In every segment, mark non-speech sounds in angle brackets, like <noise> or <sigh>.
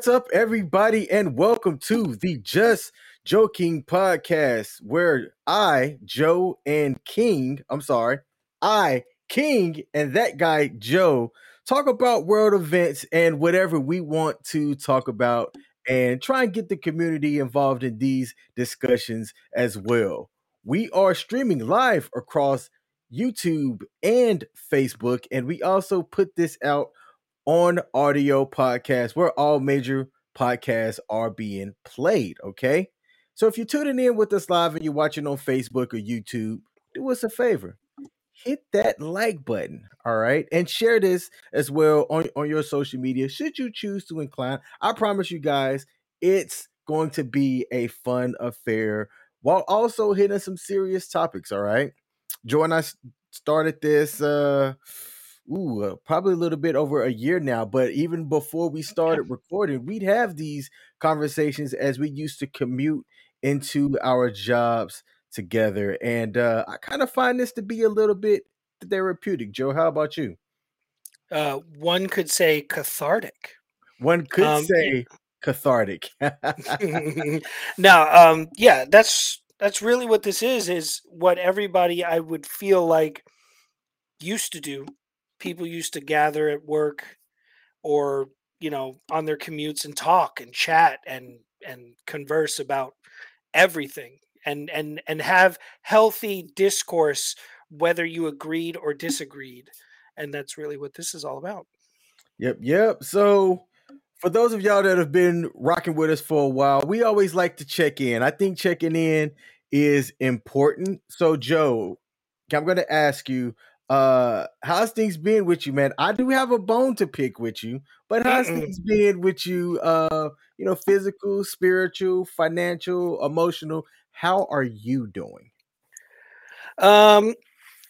What's up, everybody, and welcome to the Just Joking podcast, where I, Joe, and King, I'm sorry, I, King, and that guy, Joe, talk about world events and whatever we want to talk about and try and get the community involved in these discussions as well. We are streaming live across YouTube and Facebook, and we also put this out on audio podcast where all major podcasts are being played. Okay. So if you're tuning in with us live and you're watching on Facebook or YouTube, do us a favor. Hit that like button, all right, and share this as well on, on your social media. Should you choose to incline, I promise you guys, it's going to be a fun affair while also hitting some serious topics. All right, Joe and I started this. uh ooh, uh, probably a little bit over a year now. But even before we started recording, we'd have these conversations as we used to commute into our jobs together. And uh, I kind of find this to be a little bit therapeutic. Joe, how about you? Uh, one could say cathartic. One could um, say cathartic. <laughs> no, um, yeah, that's that's really what this is. Is what everybody I would feel like used to do people used to gather at work or you know on their commutes and talk and chat and and converse about everything and and and have healthy discourse whether you agreed or disagreed and that's really what this is all about. Yep yep so for those of y'all that have been rocking with us for a while we always like to check in. I think checking in is important. So joe i'm going to ask you uh, how's things been with you, man? I do have a bone to pick with you, but how's Mm-mm. things been with you? Uh, you know, physical, spiritual, financial, emotional. How are you doing? Um,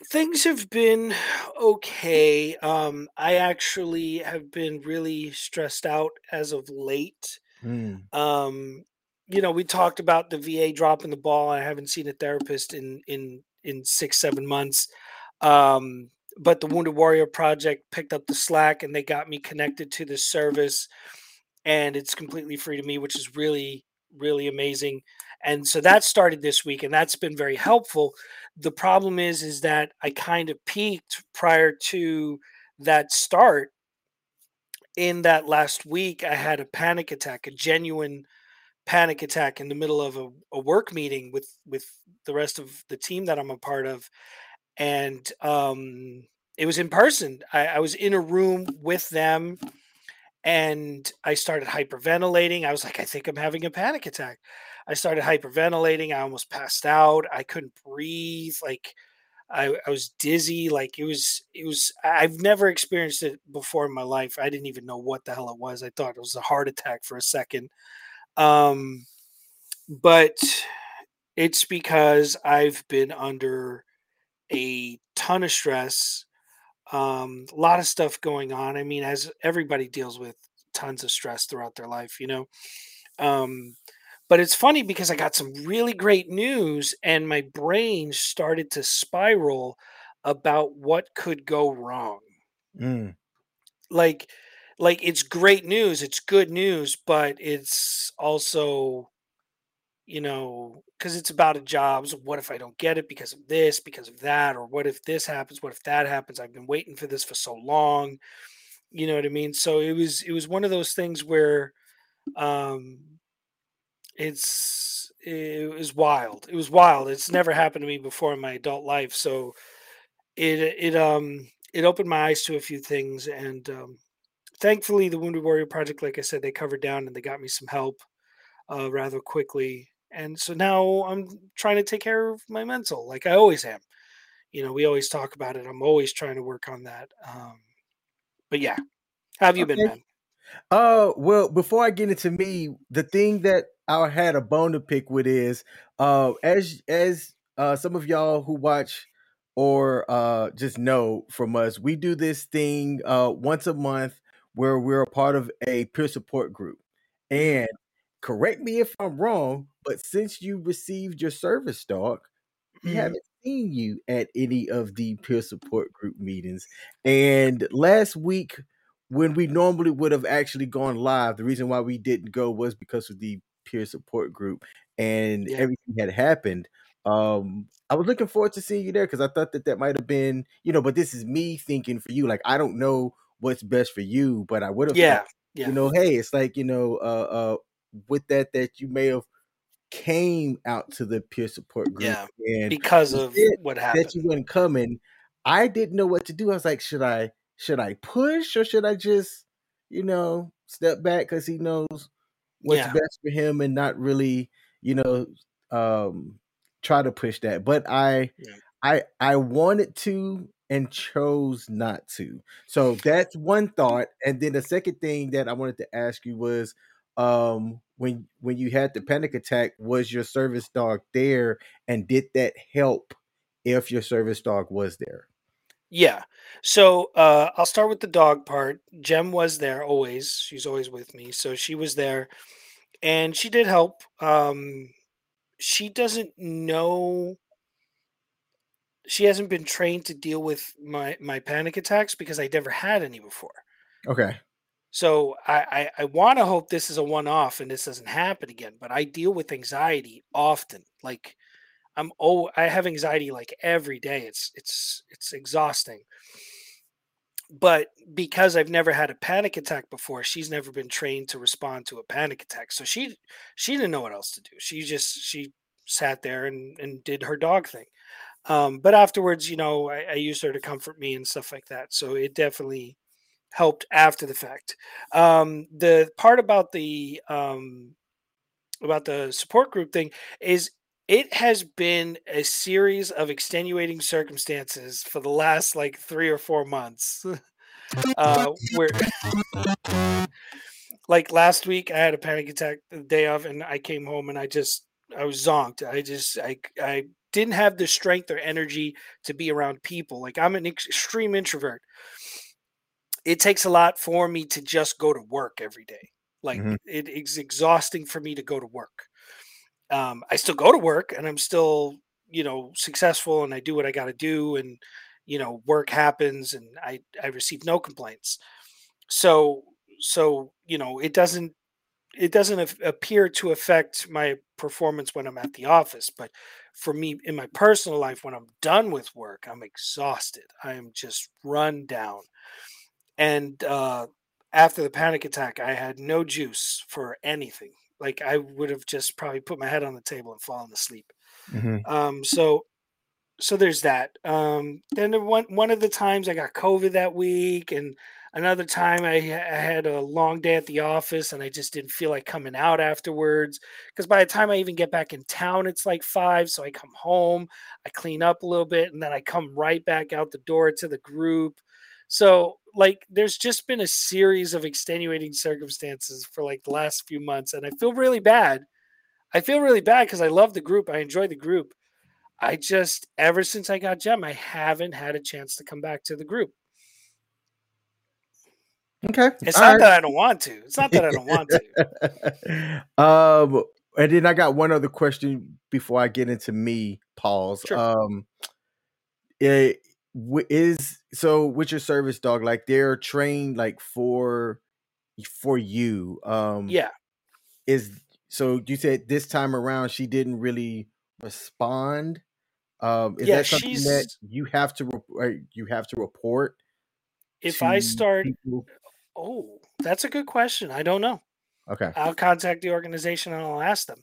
things have been okay. Um, I actually have been really stressed out as of late. Mm. Um, you know, we talked about the VA dropping the ball. I haven't seen a therapist in in in six seven months. Um, but the Wounded Warrior Project picked up the slack and they got me connected to this service. And it's completely free to me, which is really, really amazing. And so that started this week, and that's been very helpful. The problem is, is that I kind of peaked prior to that start. In that last week, I had a panic attack, a genuine panic attack in the middle of a, a work meeting with with the rest of the team that I'm a part of and um, it was in person. I, I was in a room with them, and I started hyperventilating. I was like, I think I'm having a panic attack. I started hyperventilating. I almost passed out. I couldn't breathe. Like I, I, was dizzy. Like it was, it was, I've never experienced it before in my life. I didn't even know what the hell it was. I thought it was a heart attack for a second. Um, but it's because I've been under a ton of stress, um, a lot of stuff going on. I mean, as everybody deals with tons of stress throughout their life, you know. Um, but it's funny because I got some really great news, and my brain started to spiral about what could go wrong. Mm. Like, like it's great news, it's good news, but it's also you know, because it's about a job. What if I don't get it because of this, because of that, or what if this happens? What if that happens? I've been waiting for this for so long. You know what I mean? So it was it was one of those things where um it's it was wild. It was wild. It's never happened to me before in my adult life. So it it um it opened my eyes to a few things and um thankfully the Wounded Warrior Project, like I said, they covered down and they got me some help uh, rather quickly and so now I'm trying to take care of my mental, like I always am. You know, we always talk about it. I'm always trying to work on that. Um, but yeah, how have you okay. been, man? Uh, well, before I get into me, the thing that I had a bone to pick with is, uh, as as uh, some of y'all who watch or uh just know from us, we do this thing uh once a month where we're a part of a peer support group, and correct me if I'm wrong, but since you received your service dog, we mm-hmm. haven't seen you at any of the peer support group meetings. And last week, when we normally would have actually gone live, the reason why we didn't go was because of the peer support group and yeah. everything had happened. Um, I was looking forward to seeing you there because I thought that that might have been, you know, but this is me thinking for you. Like, I don't know what's best for you, but I would have, yeah, yeah, you know, hey, it's like, you know, uh, uh, with that, that you may have came out to the peer support group yeah, and because of what happened that you weren't coming. I didn't know what to do. I was like, should I should I push or should I just, you know, step back because he knows what's yeah. best for him and not really, you know, um, try to push that. But I, yeah. I, I wanted to and chose not to. So that's one thought. And then the second thing that I wanted to ask you was, um, when when you had the panic attack, was your service dog there, and did that help if your service dog was there? Yeah. So uh, I'll start with the dog part. Jem was there always. She's always with me. So she was there and she did help. Um, she doesn't know. She hasn't been trained to deal with my, my panic attacks because I never had any before. Okay. So I, I, I want to hope this is a one off and this doesn't happen again. But I deal with anxiety often. Like I'm oh I have anxiety like every day. It's it's it's exhausting. But because I've never had a panic attack before, she's never been trained to respond to a panic attack. So she she didn't know what else to do. She just she sat there and and did her dog thing. Um, but afterwards, you know, I, I used her to comfort me and stuff like that. So it definitely helped after the fact. Um, the part about the um, about the support group thing is it has been a series of extenuating circumstances for the last like three or four months. <laughs> uh, where, like last week, I had a panic attack the day of, and I came home and I just I was zonked. I just I I didn't have the strength or energy to be around people. Like I'm an extreme introvert. It takes a lot for me to just go to work every day. Like mm-hmm. it, it's exhausting for me to go to work um, I still go to work and I'm still, you know, successful and I do what I got to do and, you know, work happens and I, I receive no complaints. So, so, you know, it doesn't, it doesn't appear to affect my performance when I'm at the office, but for me in my personal life, when I'm done with work, I'm exhausted. I am just run down. And, uh, after the panic attack, I had no juice for anything like I would have just probably put my head on the table and fallen asleep. Mm-hmm. Um, so, so there's that. Um, then the one one of the times I got COVID that week, and another time I, I had a long day at the office, and I just didn't feel like coming out afterwards. Because by the time I even get back in town, it's like five. So I come home, I clean up a little bit, and then I come right back out the door to the group. So like there's just been a series of extenuating circumstances for like the last few months and I feel really bad. I feel really bad because I love the group. I enjoy the group. I just ever since I got Gem, I haven't had a chance to come back to the group. Okay. It's All not right. that I don't want to. It's not that I don't want to. <laughs> um and then I got one other question before I get into me, Paul's. Sure. Um it, is so with your service dog like they're trained like for for you um yeah is so you said this time around she didn't really respond um is yeah, that something she's... that you have to re- you have to report if to i start people? oh that's a good question i don't know okay i'll contact the organization and i'll ask them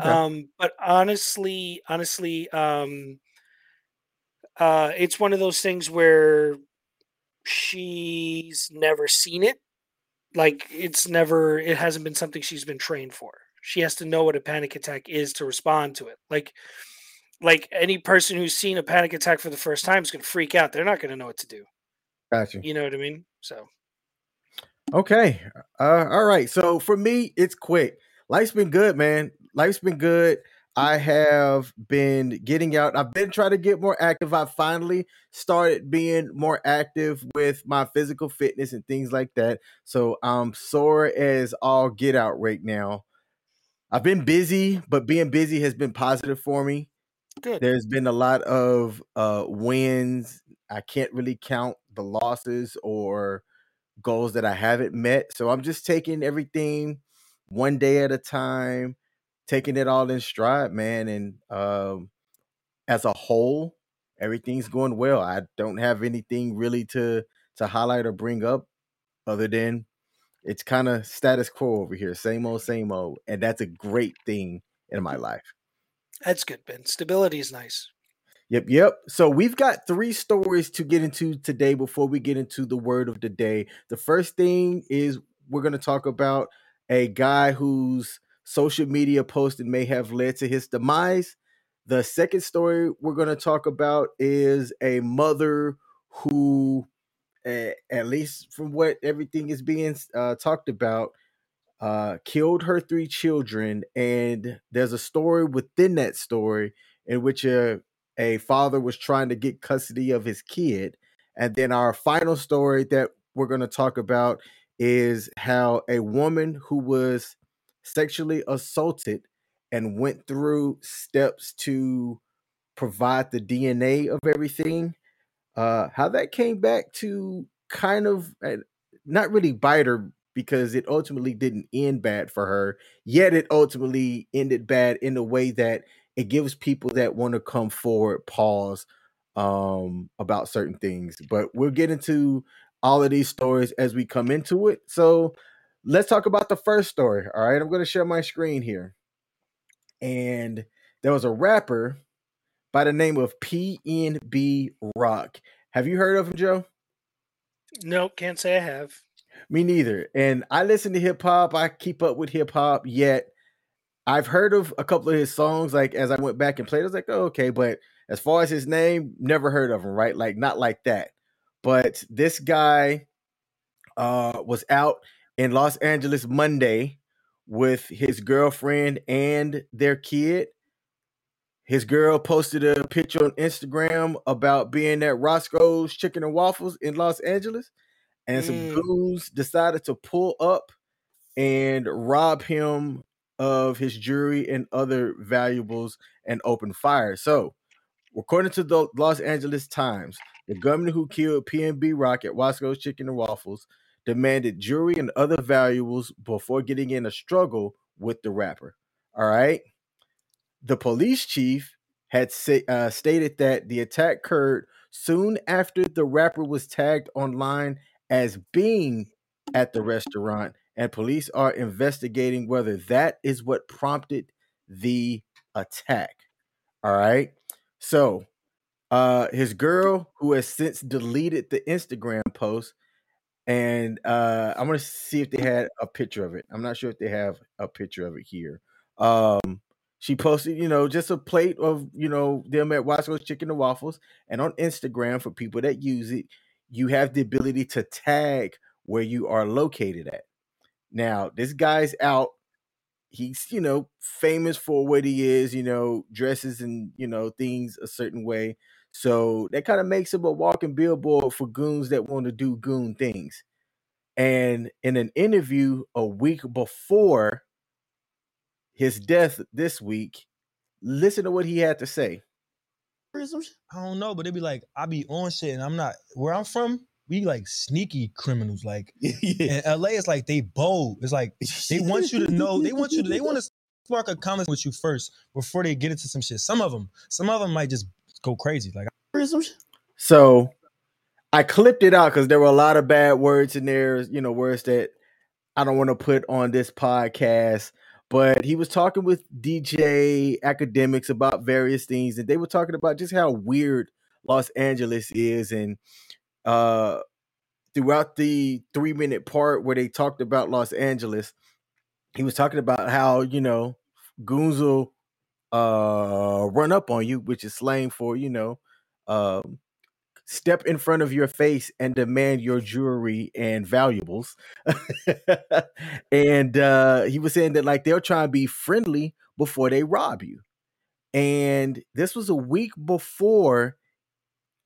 okay. um but honestly honestly um uh, it's one of those things where she's never seen it. Like it's never, it hasn't been something she's been trained for. She has to know what a panic attack is to respond to it. Like, like any person who's seen a panic attack for the first time is going to freak out. They're not going to know what to do. Gotcha. You know what I mean? So. Okay. Uh, all right. So for me, it's quick. Life's been good, man. Life's been good. I have been getting out. I've been trying to get more active. I finally started being more active with my physical fitness and things like that. So I'm sore as all get out right now. I've been busy, but being busy has been positive for me. Good. There's been a lot of uh, wins. I can't really count the losses or goals that I haven't met. So I'm just taking everything one day at a time, taking it all in stride, man. And um, as a whole, everything's going well. I don't have anything really to to highlight or bring up other than it's kind of status quo over here, same old, same old, and that's a great thing in my life. That's good, Ben. Stability is nice. Yep, yep. So we've got three stories to get into today before we get into the word of the day. The first thing is we're going to talk about a guy whose social media posting may have led to his demise. The second story we're going to talk about is a mother who, uh, at least from what everything is being uh, talked about, uh, killed her three children. And there's a story within that story in which a a father was trying to get custody of his kid. And then our final story that we're going to talk about is how a woman who was sexually assaulted and went through steps to provide the DNA of everything, uh, how that came back to kind of uh, not really bite her because it ultimately didn't end bad for her, yet it ultimately ended bad in a way that it gives people that want to come forward pause um, about certain things. But we'll get into all of these stories as we come into it. So let's talk about the first story. All right, I'm going to share my screen here. And there was a rapper by the name of PNB Rock. Have you heard of him, Joe? Nope, can't say I have. Me neither. And I listen to hip hop. I keep up with hip hop, yet I've heard of a couple of his songs. Like as I went back and played, I was like, oh, okay. But as far as his name, never heard of him. Right? Like not like that. But this guy uh, was out in Los Angeles Monday with his girlfriend and their kid. His girl posted a picture on Instagram about being at Roscoe's Chicken and Waffles in Los Angeles, and mm. some goons decided to pull up and rob him of his jewelry and other valuables and open fire. So, according to the Los Angeles Times, the gunman who killed PNB Rock at Roscoe's Chicken and Waffles demanded jewelry and other valuables before getting in a struggle with the rapper. All right. The police chief had say, uh, stated that the attack occurred soon after the rapper was tagged online as being at the restaurant and police are investigating whether that is what prompted the attack. All right. So, uh, his girl, who has since deleted the Instagram post, and uh, I'm gonna see if they had a picture of it. I'm not sure if they have a picture of it here. Um, she posted, you know, just a plate of, you know, them at Roscoe's Chicken and Waffles, and on Instagram for people that use it, you have the ability to tag where you are located at. Now, this guy's out. He's, you know, famous for what he is, you know, dresses and, you know, things a certain way. So that kind of makes him a walking billboard for goons that want to do goon things. And in an interview a week before his death this week, listen to what he had to say. I don't know, but they be like, I be on shit and I'm not where I'm from we like sneaky criminals. Like <laughs> yeah. in LA, it's like they bold. It's like they want you to know. They want you to. They want to <laughs> spark a comment with you first before they get into some shit. Some of them, some of them might just go crazy. Like so, I clipped it out because there were a lot of bad words in there. You know, words that I don't want to put on this podcast. But he was talking with DJ Akademiks about various things, and they were talking about just how weird Los Angeles is, and uh, throughout the three minute part where they talked about Los Angeles, he was talking about how, you know, goons will uh, run up on you, which is slang for, you know, um, step in front of your face and demand your jewelry and valuables. <laughs> and uh, he was saying that like they'll try and be friendly before they rob you. And this was a week before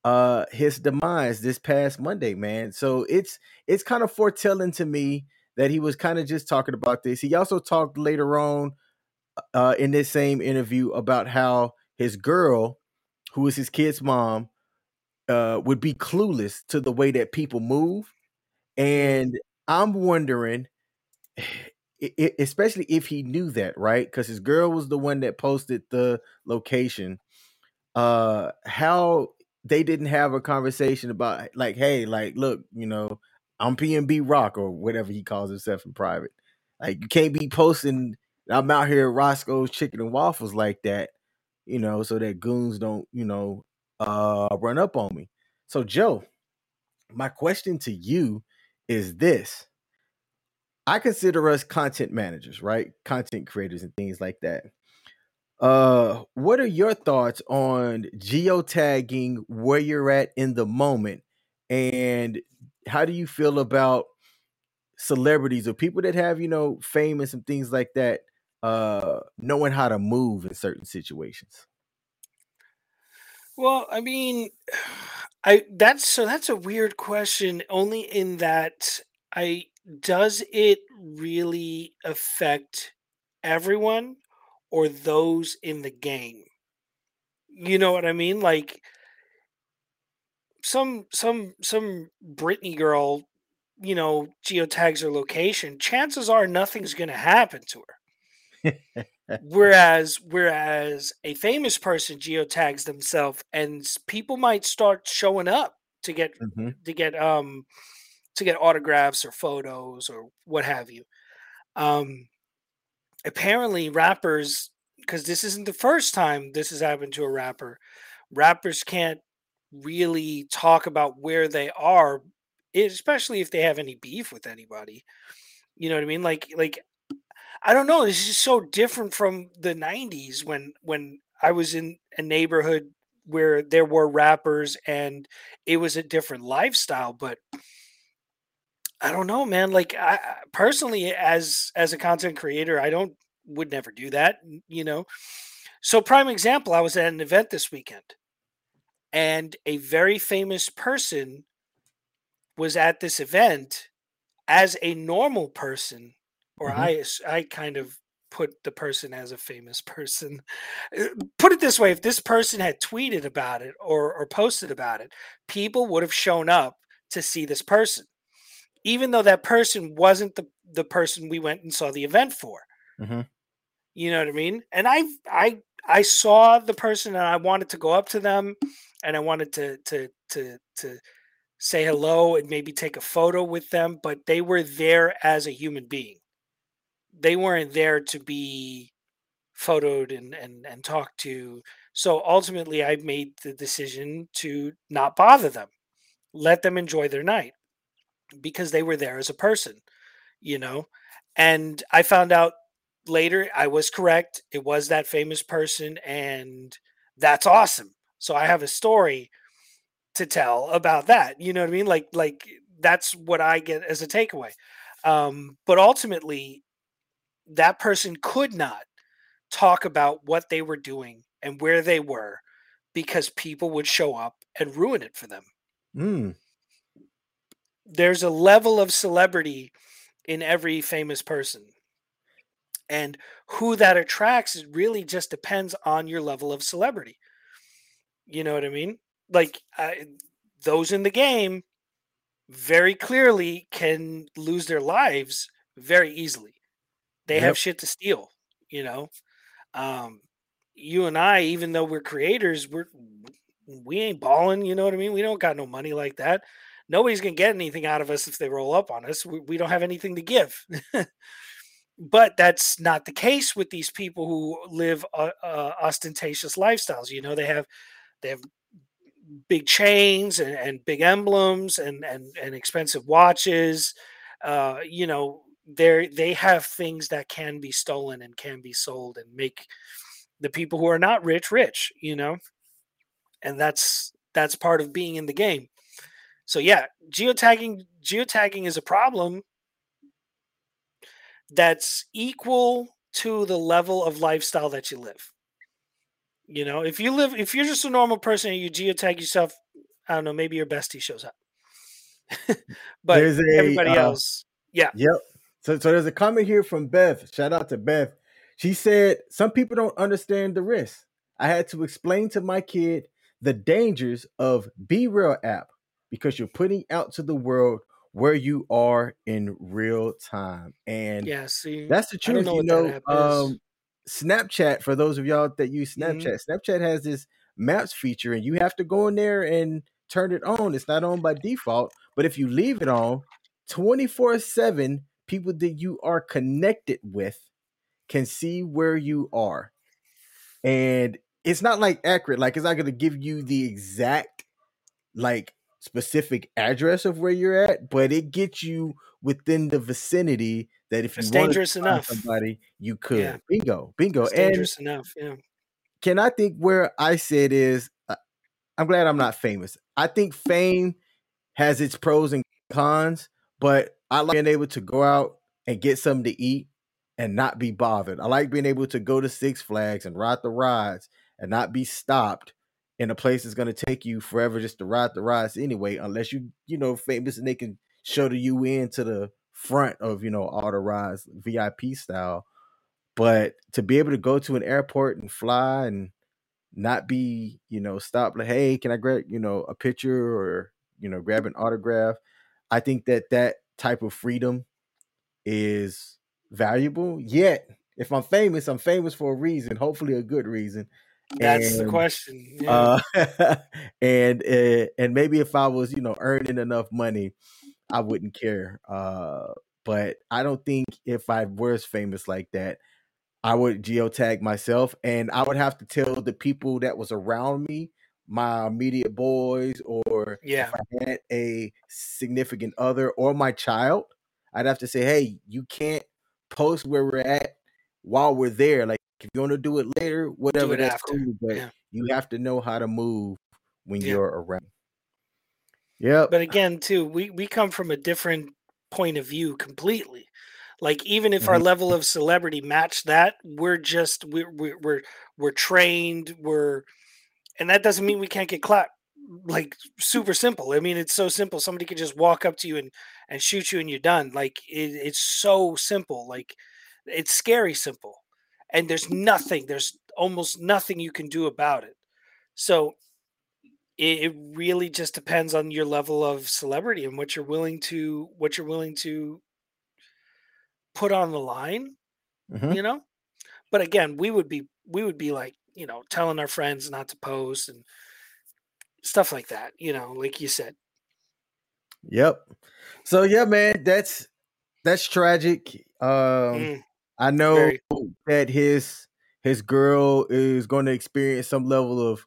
uh his demise this past Monday, man. So it's it's kind of foretelling to me that he was kind of just talking about this. He also talked later on uh in this same interview about how his girl, who is his kid's mom, uh would be clueless to the way that people move And I'm wondering, <sighs> especially if he knew that, right? Because his girl was the one that posted the location. Uh, how they didn't have a conversation about like, hey, like, look, you know, I'm PNB Rock or whatever he calls himself in private. Like, you can't be posting. I'm out here at Roscoe's Chicken and Waffles like that, you know, so that goons don't, you know, uh, run up on me. So, Joe, my question to you is this. I consider us content managers, right? Content creators and things like that. Uh, what are your thoughts on geotagging where you're at in the moment? And how do you feel about celebrities or people that have, you know, fame and some things like that, uh, knowing how to move in certain situations? Well, I mean, <sighs> I that's so that's a weird question only in that I does it really affect everyone or those in the game? You know what I mean? Like some some some Britney girl, you know, geotags her location, chances are nothing's going to happen to her. Whereas whereas a famous person geotags themselves and people might start showing up to get mm-hmm. to get um to get autographs or photos or what have you. Um apparently rappers because this isn't the first time this has happened to a rapper rappers can't really talk about where they are especially if they have any beef with anybody. You know what i mean? Like like i don't know this is so different from the 90s when when i was in a neighborhood where there were rappers and it was a different lifestyle but I don't know, man. Like I personally, as as a content creator, I don't would never do that. You know. So prime example, I was at an event this weekend, and a very famous person was at this event as a normal person, or mm-hmm. I I kind of put the person as a famous person. Uh, put it this way: if this person had tweeted about it or or posted about it, people would have shown up to see this person even though that person wasn't the the person we went and saw the event for. Mm-hmm. You know what I mean? And I I I saw the person and I wanted to go up to them and I wanted to to to to say hello and maybe take a photo with them, but they were there as a human being. They weren't there to be photoed and and and talked to. So ultimately I made the decision to not bother them. Let them enjoy their night because they were there as a person, you know. And I found out later I was correct. It was that famous person, and that's awesome. So I have a story to tell about that. You know what I mean? Like, like that's what I get as a takeaway. Um, but ultimately, that person could not talk about what they were doing and where they were because people would show up and ruin it for them. Mm there's a level of celebrity in every famous person. And who that attracts really just depends on your level of celebrity. You know what I mean? Like I, those in the game very clearly can lose their lives very easily. They yep. have shit to steal, you know. Um, you and I, even though we're creators, we're we ain't balling. You know what I mean? We don't got no money like that nobody's going to get anything out of us if they roll up on us. We, we don't have anything to give. <laughs> but that's not the case with these people who live uh, uh, ostentatious lifestyles. You know, they have they have big chains and, and big emblems and, and and expensive watches. Uh, you know, they they have things that can be stolen and can be sold and make the people who are not rich rich. You know, and that's that's part of being in the game. So yeah, geotagging geotagging is a problem that's equal to the level of lifestyle that you live. You know, if you live if you're just a normal person and you geotag yourself, I don't know, maybe your bestie shows up. <laughs> but a, everybody uh, else, yeah. Yep. So so there's a comment here from Beth. Shout out to Beth. She said some people don't understand the risk. I had to explain to my kid the dangers of BeReal app because you're putting out to the world where you are in real time. And yeah, see, that's the truth. Know you know, um, Snapchat, for those of y'all that use mm-hmm. Snapchat, mm-hmm. Snapchat has this maps feature, and you have to go in there and turn it on. It's not on by default, but if you leave it on 24 7, people that you are connected with can see where you are. And it's not like accurate, like it's not going to give you the exact, like, specific address of where you're at, but it gets you within the vicinity that if it's you dangerous enough somebody, you could. Yeah. Bingo, bingo. It's dangerous and enough. Yeah. Can I think where I said is, uh, I'm glad I'm not famous. I think fame has its pros and cons, but I like being able to go out and get something to eat and not be bothered. I like being able to go to Six Flags and ride the rides and not be stopped in a place that's going to take you forever just to ride the rides anyway, unless you, you know, famous and they can show the you in to the front of, you know, all the rides, VIP style. But to be able to go to an airport and fly and not be, you know, stopped like, hey, can I grab, you know, a picture or, you know, grab an autograph? I think that that type of freedom is valuable. Yet, if I'm famous, I'm famous for a reason, hopefully a good reason. That's and, the question. Yeah. Uh, <laughs> and uh, and maybe if I was, you know, earning enough money, I wouldn't care. Uh, but I don't think if I was famous like that, I would geotag myself, and I would have to tell the people that was around me, my immediate boys, or yeah, if I had a significant other or my child, I'd have to say, hey, you can't post where we're at while we're there. Like if you want to do it later, whatever, it that's after. cool. But yeah. you have to know how to move when yeah. you're around. Yeah. But again, too, we we come from a different point of view completely. Like even if mm-hmm. our level of celebrity matched that, we're just we're we're we're, we're trained. We're and that doesn't mean we can't get clapped. Like super simple. I mean, it's so simple. Somebody could just walk up to you and and shoot you, and you're done. Like it, it's so simple. Like it's scary simple and there's nothing there's almost nothing you can do about it so it, really just depends on your level of celebrity and what you're willing to what you're willing to put on the line mm-hmm. you know but again we would be we would be like you know telling our friends not to post and stuff like that you know like you said yep so yeah man that's that's tragic um mm. I know Very. that his his girl is going to experience some level of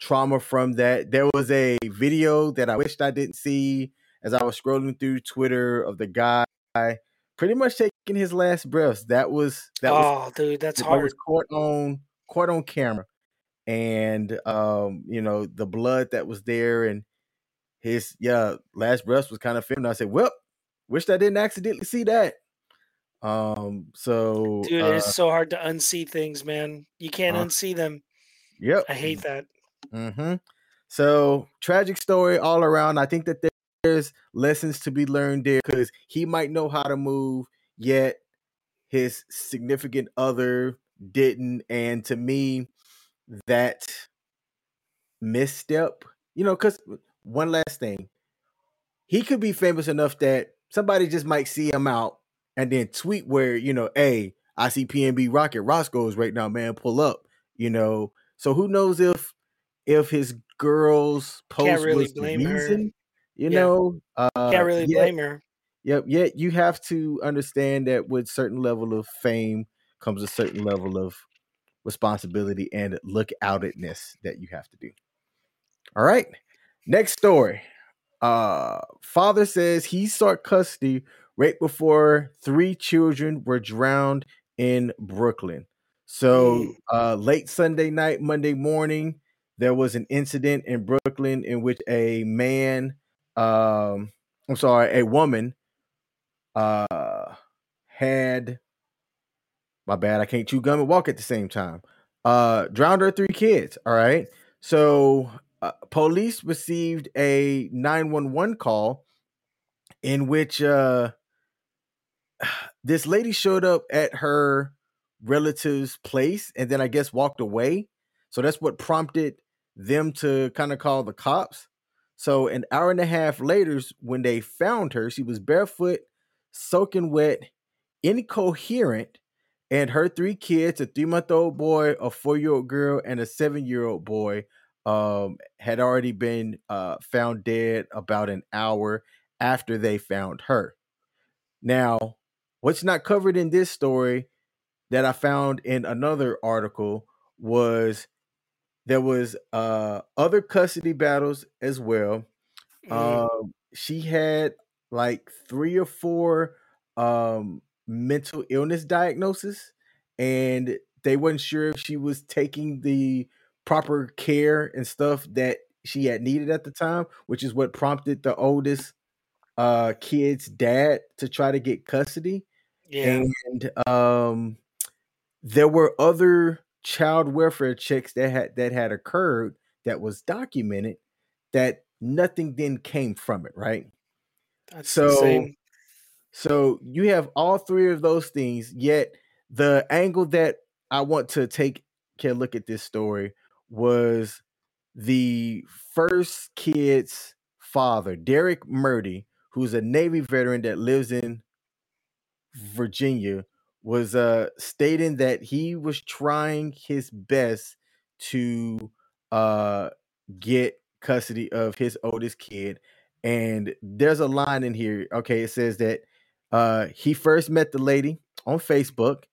trauma from that. There was a video that I wished I didn't see as I was scrolling through Twitter of the guy pretty much taking his last breaths. That was that oh, was, dude, that's that hard. Was caught on caught on camera, and um, you know the blood that was there, and his yeah last breath was kind of filmed. I said, well, wish I didn't accidentally see that. Um, so dude, uh, it's so hard to unsee things, man. You can't uh, unsee them. Yep. I hate that. Mm-hmm. So tragic story all around. I think that there's lessons to be learned there because he might know how to move, yet his significant other didn't. And to me, that misstep, you know, because one last thing, he could be famous enough that somebody just might see him out and then tweet where you know, hey, I see PNB Rocket Roscoe's right now, man, pull up, you know. So who knows if if his girl's post Can't really was blame the reason, her. you yeah. know? Uh, Can't really yet, blame her. Yep. Yet you have to understand that with certain level of fame comes a certain level of responsibility and look outedness that you have to do. All right. Next story. Uh father says he sought custody right before three children were drowned in Brooklyn. So uh, late Sunday night, Monday morning, there was an incident in Brooklyn in which a man, um, I'm sorry, a woman, uh, had my bad, I can't chew gum and walk at the same time. Uh, drowned her three kids. All right, so uh, police received a 911 call in which uh <sighs> this lady showed up at her relative's place and then I guess walked away. So that's what prompted them to kind of call the cops. So an hour and a half later, when they found her, she was barefoot, soaking wet, incoherent, and her three kids, a three-month-old boy, a four-year-old girl, and a seven-year-old boy, um, had already been uh, found dead about an hour after they found her. Now, what's not covered in this story that I found in another article was there was uh other custody battles as well. Mm. Um, she had like three or four um mental illness diagnosis, and they wasn't sure if she was taking the proper care and stuff that she had needed at the time, which is what prompted the oldest uh kid's dad to try to get custody. Yeah. And um there were other child welfare checks that had that had occurred that was documented that nothing then came from it, right? That's so insane. So you have all three of those things, yet the angle that I want to take a look at this story was the first kid's father, Derek Murdy, who's a Navy veteran that lives in Virginia, was uh stating that he was trying his best to uh get custody of his oldest kid. And there's a line in here okay it says that uh he first met the lady on Facebook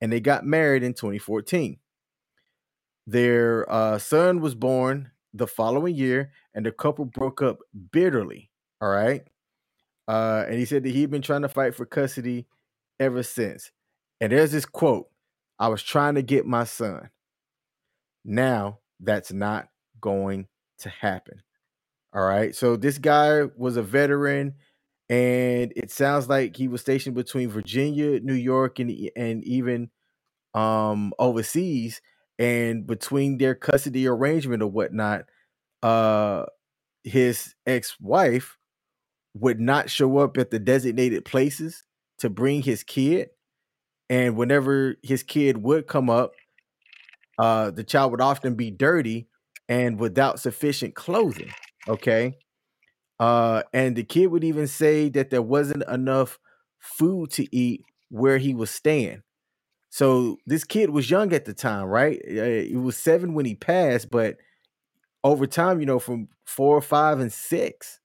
and they got married in 2014 their uh son was born the following year and the couple broke up bitterly all right uh and he said that he'd been trying to fight for custody ever since and there's this quote I was trying to get my son. Now that's not going to happen. All right. So this guy was a veteran, and it sounds like he was stationed between Virginia, New York, and and even um overseas. And between their custody arrangement or whatnot, uh his ex-wife would not show up at the designated places to bring his kid and whenever his kid would come up, uh, the child would often be dirty and without sufficient clothing. Okay. Uh, and the kid would even say that there wasn't enough food to eat where he was staying. So this kid was young at the time, right? He was seven when he passed, but over time, you know, from four, five, and six,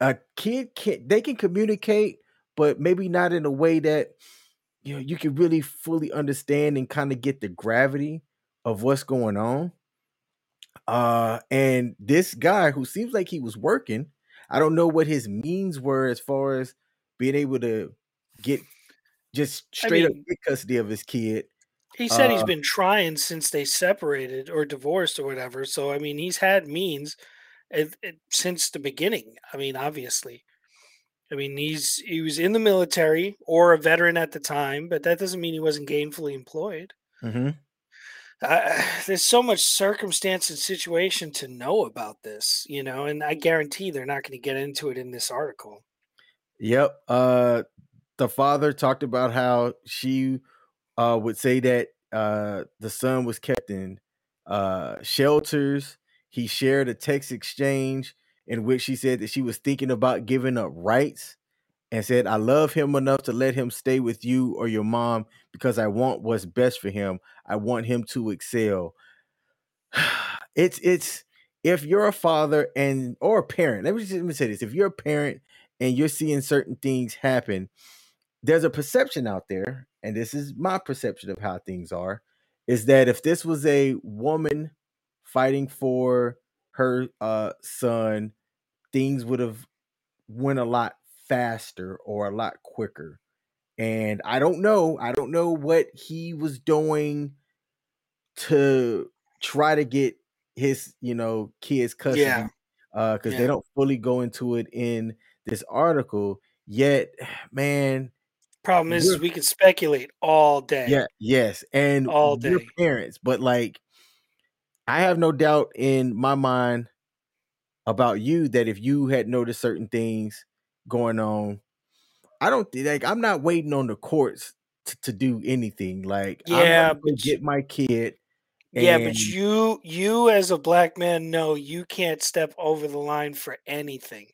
a kid can they can communicate, but maybe not in a way that you know you can really fully understand and kind of get the gravity of what's going on uh and this guy who seems like he was working i don't know what his means were as far as being able to get just straight I mean, up get custody of his kid he said uh, he's been trying since they separated or divorced or whatever so i mean he's had means it, it, since the beginning i mean obviously I mean, he's he was in the military or a veteran at the time, but that doesn't mean he wasn't gainfully employed. Mm-hmm. <sighs> There's so much circumstance and situation to know about this, you know, and I guarantee they're not going to get into it in this article. Yep. Uh, the father talked about how she uh, would say that uh, the son was kept in uh, shelters. He shared a text exchange in which she said that she was thinking about giving up rights and said, I love him enough to let him stay with you or your mom because I want what's best for him. I want him to excel. <sighs> It's it's if you're a father and or a parent, let me just let me say this. If you're a parent and you're seeing certain things happen, there's a perception out there, and this is my perception of how things are, is that if this was a woman fighting for her uh, son, things would have went a lot faster or a lot quicker. And I don't know. I don't know what he was doing to try to get his, you know, kids custody. Yeah. Uh, because yeah. they don't fully go into it in this article. Yet, <sighs> man, problem is we can speculate all day. Yeah, yes, and all day. parents, but like I have no doubt in my mind about you that if you had noticed certain things going on, I don't think like I'm not waiting on the courts to, to do anything. Like yeah, but get my kid yeah, but you you as a black man know you can't step over the line for anything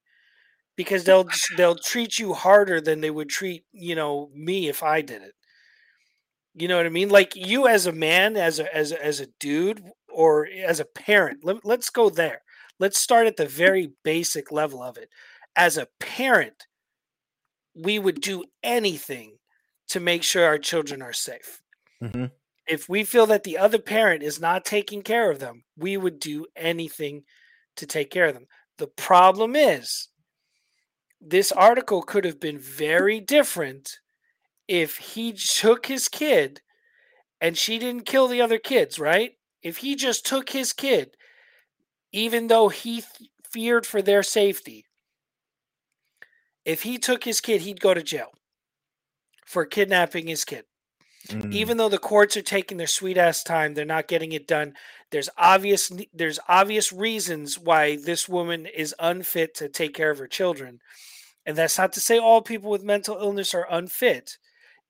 because they'll they'll treat you harder than they would treat you know me if I did it. You know what I mean? Like you as a man, as a as a, as a dude, or as a parent. Let, let's go there. Let's start at the very basic level of it. As a parent, we would do anything to make sure our children are safe. Mm-hmm. If we feel that the other parent is not taking care of them, we would do anything to take care of them. The problem is, this article could have been very different if he took his kid and she didn't kill the other kids, right? If he just took his kid, even though he th- feared for their safety, if he took his kid, he'd go to jail for kidnapping his kid. Mm. Even though the courts are taking their sweet ass time, they're not getting it done. There's obvious there's obvious reasons why this woman is unfit to take care of her children. And that's not to say all people with mental illness are unfit.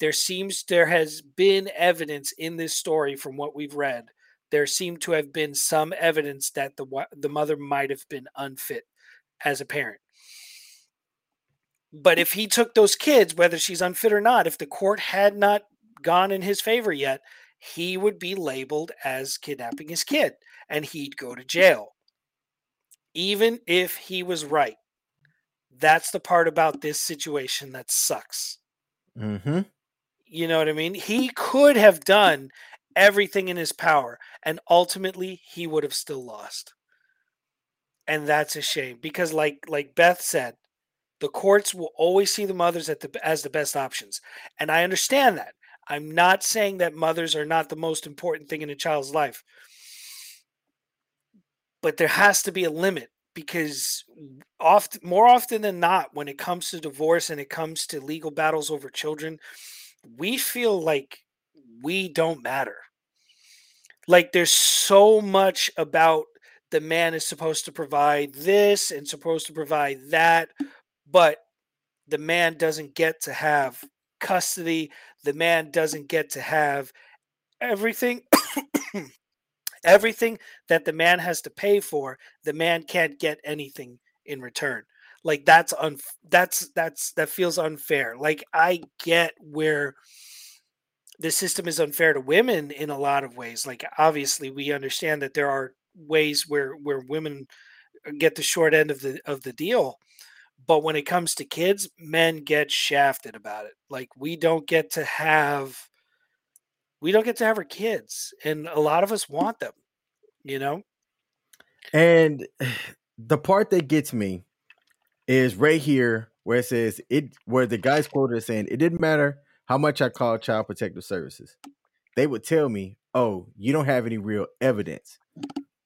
There seems there has been evidence in this story from what we've read. There seemed to have been some evidence that the the mother might have been unfit as a parent. But if he took those kids, whether she's unfit or not, if the court had not gone in his favor yet, he would be labeled as kidnapping his kid and he'd go to jail. Even if he was right. That's the part about this situation that sucks. Mm-hmm. You know what I mean? He could have done everything in his power, and ultimately he would have still lost. And that's a shame because, like like Beth said, the courts will always see the mothers the, as the best options, and I understand that. I'm not saying that mothers are not the most important thing in a child's life, but there has to be a limit because often more often than not when it comes to divorce and it comes to legal battles over children we feel like we don't matter like there's so much about the man is supposed to provide this and supposed to provide that but the man doesn't get to have custody the man doesn't get to have everything <coughs> everything that the man has to pay for the man can't get anything in return. Like that's un that's that's that feels unfair. Like i get where the system is unfair to women in a lot of ways. Like obviously we understand that there are ways where where women get the short end of the of the deal but when it comes to kids men get shafted about it like we don't get to have we don't get to have our kids and a lot of us mm. want them you know and <sighs> the part that gets me is right here where it says it where the guy's quoted saying it didn't matter how much I called child protective services. They would tell me, "Oh, you don't have any real evidence."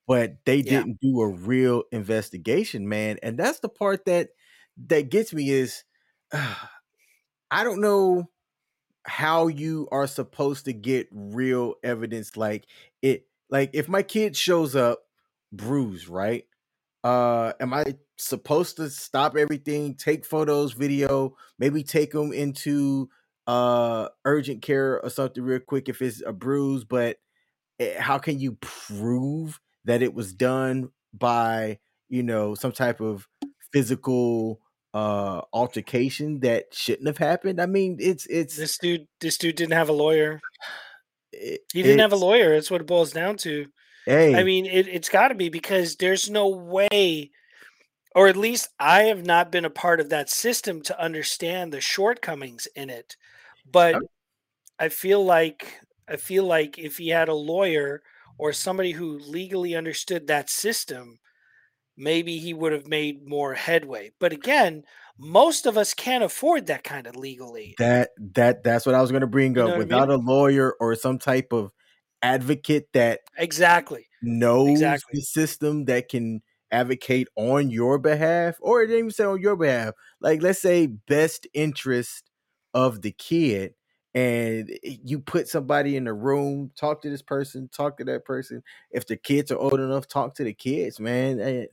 But they yeah. didn't do a real investigation, man. And that's the part that that gets me is <sighs> I don't know how you are supposed to get real evidence like it like if my kid shows up bruised, right? Uh am I supposed to stop everything, take photos, video, maybe take them into uh urgent care or something real quick if it's a bruise, but eh, how can you prove that it was done by, you know, some type of physical uh altercation that shouldn't have happened? I mean, it's it's this dude this dude didn't have a lawyer. It, he didn't have a lawyer. That's what it boils down to. Hey. I mean, it, it's got to be because there's no way or at least I have not been a part of that system to understand the shortcomings in it. But I feel like I feel like if he had a lawyer or somebody who legally understood that system, maybe he would have made more headway. But again, most of us can't afford that kind of legal aid. That that that's what I was going to bring up. Without I mean? a lawyer or some type of advocate that exactly knows exactly. the system that can advocate on your behalf, or it didn't even say on your behalf. Like let's say best interest of the kid, and you put somebody in the room, talk to this person, talk to that person. If the kids are old enough, talk to the kids, man. And, eh,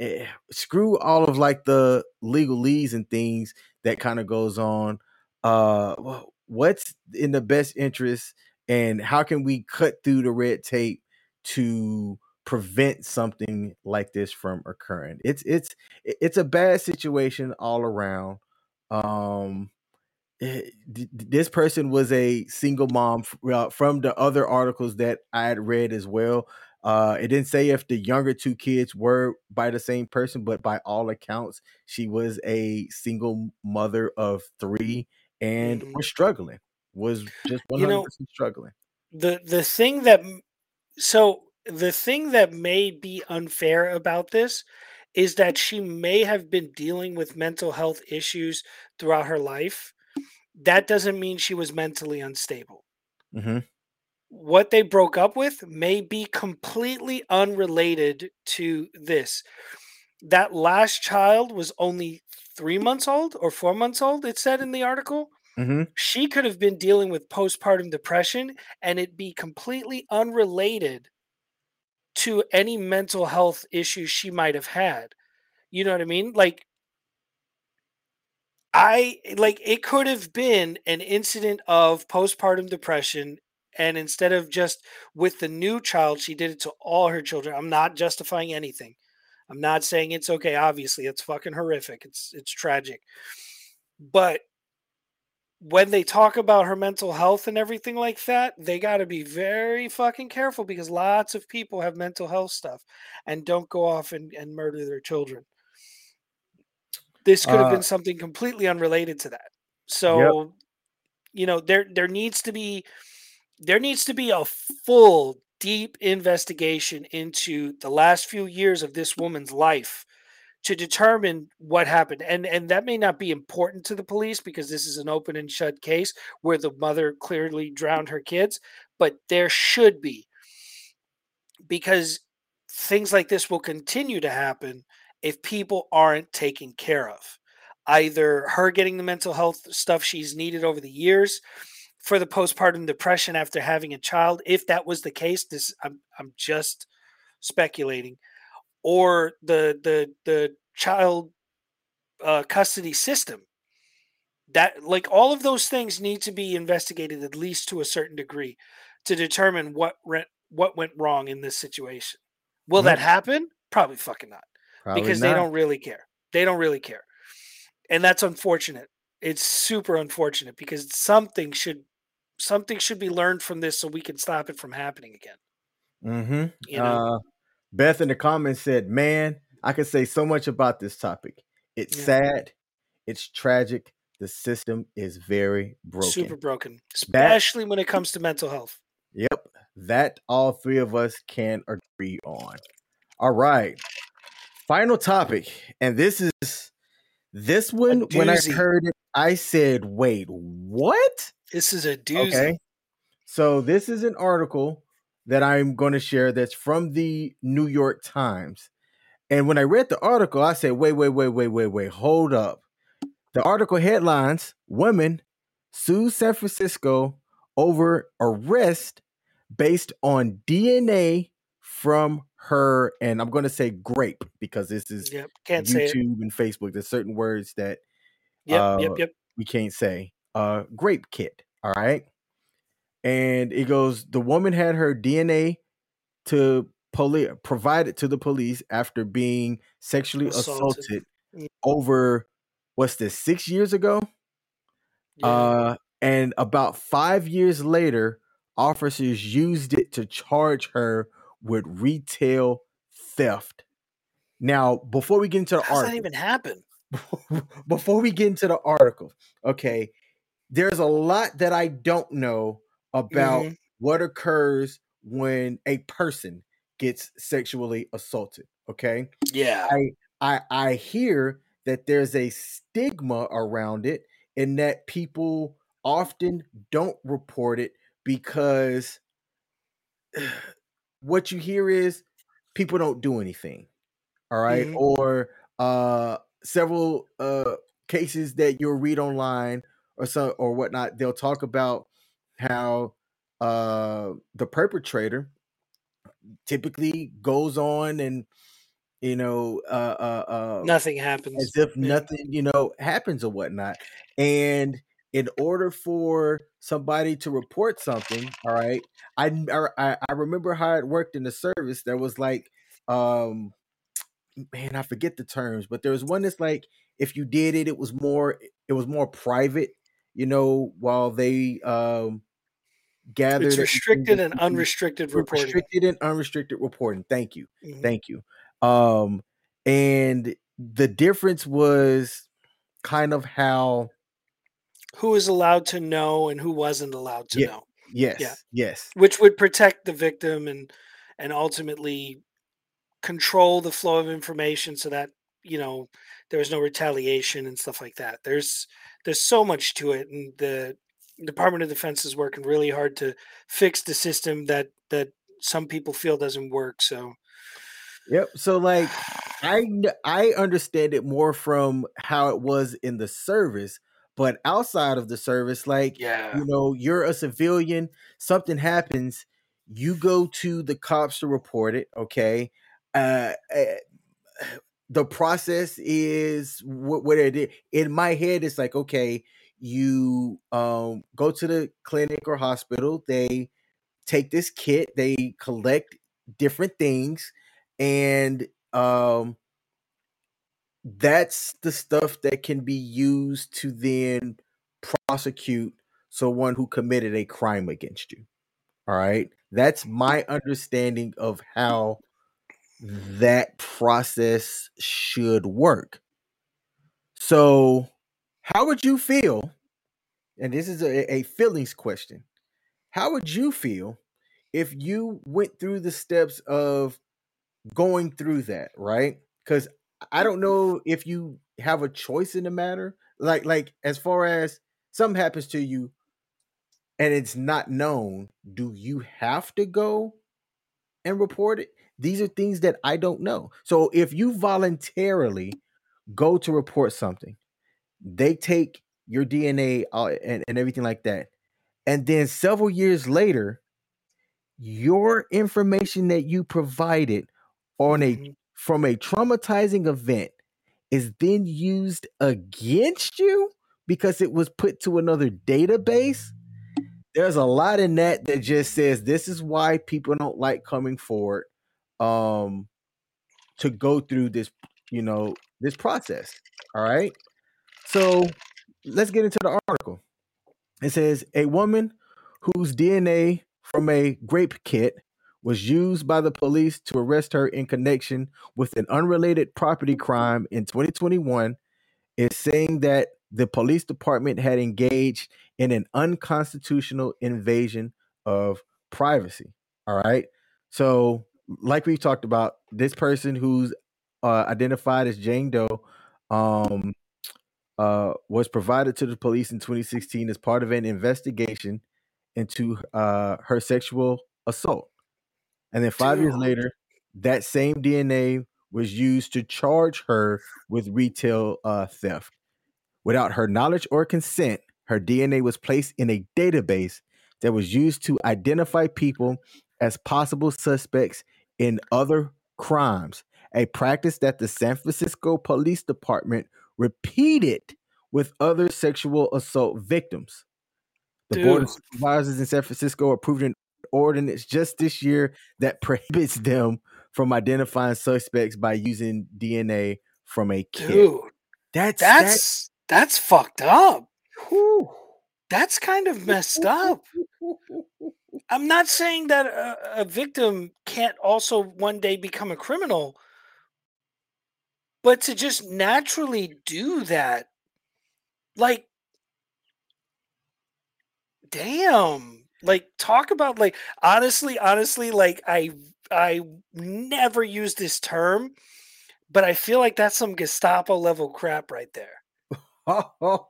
and eh, screw all of like the legalese and things that kind of goes on. Uh, what's in the best interest, and how can we cut through the red tape to prevent something like this from occurring. It's it's it's a bad situation all around. Um this person was a single mom uh, from the other articles that I had read as well. Uh, it didn't say if the younger two kids were by the same person, but by all accounts, she was a single mother of three and mm-hmm. was struggling. Was just one hundred percent struggling. The the thing that so the thing that may be unfair about this is that she may have been dealing with mental health issues throughout her life. That doesn't mean she was mentally unstable. Mm-hmm. What they broke up with may be completely unrelated to this. That last child was only three months old or four months old, it said in the article. Mm-hmm. She could have been dealing with postpartum depression and it be completely unrelated to any mental health issues she might have had. You know what I mean? Like I like it could have been an incident of postpartum depression and instead of just with the new child she did it to all her children. I'm not justifying anything. I'm not saying it's okay obviously it's fucking horrific. It's it's tragic. But when they talk about her mental health and everything like that, they got to be very fucking careful because lots of people have mental health stuff and don't go off and, and murder their children. This could have uh, been something completely unrelated to that. So, yep. you know, there there needs to be there needs to be a full deep investigation into the last few years of this woman's life to determine what happened and and that may not be important to the police because this is an open and shut case where the mother clearly drowned her kids but there should be because things like this will continue to happen if people aren't taken care of either her getting the mental health stuff she's needed over the years for the postpartum depression after having a child if that was the case this i'm, I'm just speculating or the the the child uh, custody system that like all of those things need to be investigated at least to a certain degree to determine what rent what went wrong in this situation. Will that happen? Probably fucking not probably because not. they don't really care they don't really care and that's unfortunate it's super unfortunate because something should something should be learned from this so we can stop it from happening again mm-hmm. you know? uh, Beth in the comments said, "Man, I could say so much about this topic. It's yeah. sad, it's tragic. The system is very broken, super broken, especially that, when it comes to mental health." Yep, that all three of us can agree on. All right, final topic, and this is this one. When I heard it, I said, "Wait, what?" This is a doozy. Okay, so this is an article that I'm going to share that's from the New York Times. And when I read the article, I said, wait, wait, wait, wait, wait, wait, hold up. The article headlines Women sue San Francisco over arrest based on DNA from her, and I'm going to say grape because this is yep, YouTube and Facebook. There's certain words that yep, uh, yep, yep. we can't say. Uh, grape kit. All right and it goes the woman had her DNA to police provided to the police after being sexually assaulted, assaulted over what's this six years ago yeah. uh and about five years later officers used it to charge her with retail theft now before we get into the How article that even happen <laughs> before we get into the article okay there's a lot that i don't know about mm-hmm. what occurs when a person gets sexually assaulted. Okay. Yeah. I I I hear that there's a stigma around it and that people often don't report it because what you hear is people don't do anything. All right? mm-hmm. Or uh several uh cases that you'll read online or so or whatnot, they'll talk about how uh, the perpetrator typically goes on and you know uh, uh, uh, nothing happens as if nothing you know happens or whatnot and in order for somebody to report something, all right, I I I remember how it worked in the service. There was like, um, man, I forget the terms, but there was one that's like, if you did it, it was more it was more private, you know, while they um gathered. It's restricted and unrestricted reporting. Restricted and unrestricted reporting. Thank you, mm-hmm. thank you. Um, and the difference was kind of how who was allowed to know and who wasn't allowed to yeah, know. Yes, yeah. yes. Which would protect the victim and and ultimately control the flow of information so that you know there was no retaliation and stuff like that. There's there's so much to it, and the Department of Defense is working really hard to fix the system that that some people feel doesn't work. So, yep. So like, I I understand it more from how it was in the service, but outside of the service, like, yeah, you know, you're a civilian, something happens, you go to the cops to report it. Okay. Uh, eh, the process is what, what it is. In my head, it's like, okay, you um, go to the clinic or hospital, they take this kit, they collect different things, and um, that's the stuff that can be used to then prosecute someone who committed a crime against you. All right. That's my understanding of how that process should work. So, how would you feel? And this is a, a feelings question. How would you feel if you went through the steps of going through that, right? Because I don't know if you have a choice in the matter. Like, like as far as something happens to you and it's not known, do you have to go and report it? These are things that I don't know. So if you voluntarily go to report something, they take your DNA and, and everything like that. And then several years later, your information that you provided on a mm-hmm. From a traumatizing event is then used against you because it was put to another database. There's a lot in that that just says this is why people don't like coming forward um to go through this, you know, this process. All right. So let's get into the article. It says a woman whose DNA from a grape kit was used by the police to arrest her in connection with an unrelated property crime in 2021 is saying that the police department had engaged in an unconstitutional invasion of privacy. All right. So like we talked about, this person who's uh, identified as Jane Doe um, uh, was provided to the police in 2016 as part of an investigation into uh, her sexual assault. And then five Dude. years later, that same DNA was used to charge her with retail uh, theft. Without her knowledge or consent, her DNA was placed in a database that was used to identify people as possible suspects in other crimes, a practice that the San Francisco Police Department repeated with other sexual assault victims. The Dude. Board of Supervisors in San Francisco approved an ordinance just this year that <laughs> prohibits them from identifying suspects by using DNA from a kid. Dude, that's that's that's, that's fucked up. Whew. That's kind of messed up. <laughs> I'm not saying that a, a, victim can't also one day become a criminal, but to just naturally do that, like, damn, like, talk about like honestly, honestly, like I I never use this term, but I feel like that's some Gestapo level crap right there.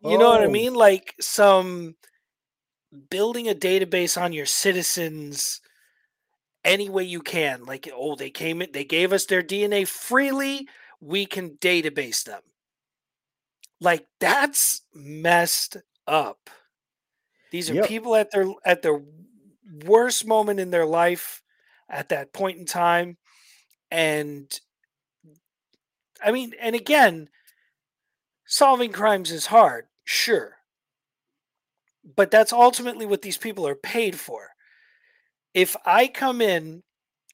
You know what I <laughs> mean? Like some building a database on your citizens any way you can. Like, oh, they came in, they gave us their DNA freely. We can database them. Like, that's messed up. These are yep. people at their at their worst moment in their life at that point in time. And I mean, and again, solving crimes is hard, sure. but that's ultimately what these people are paid for. If I come in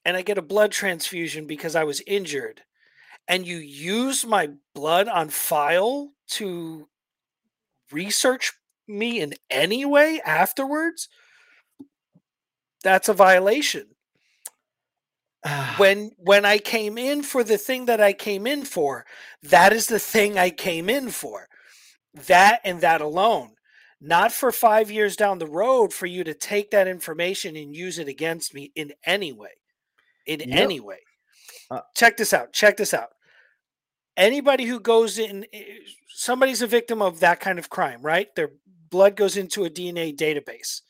and I get a blood transfusion because I was injured, and you use my blood on file to research me in any way afterwards, that's a violation. when when I came in for the thing that I came in for, that is the thing I came in for. That and that alone. Not for 5 years down the road for you to take that information and use it against me in any way. In yep. any way. Uh, check this out. Check this out. Anybody who goes in eh, somebody's a victim of that kind of crime, right? Their blood goes into a DNA database.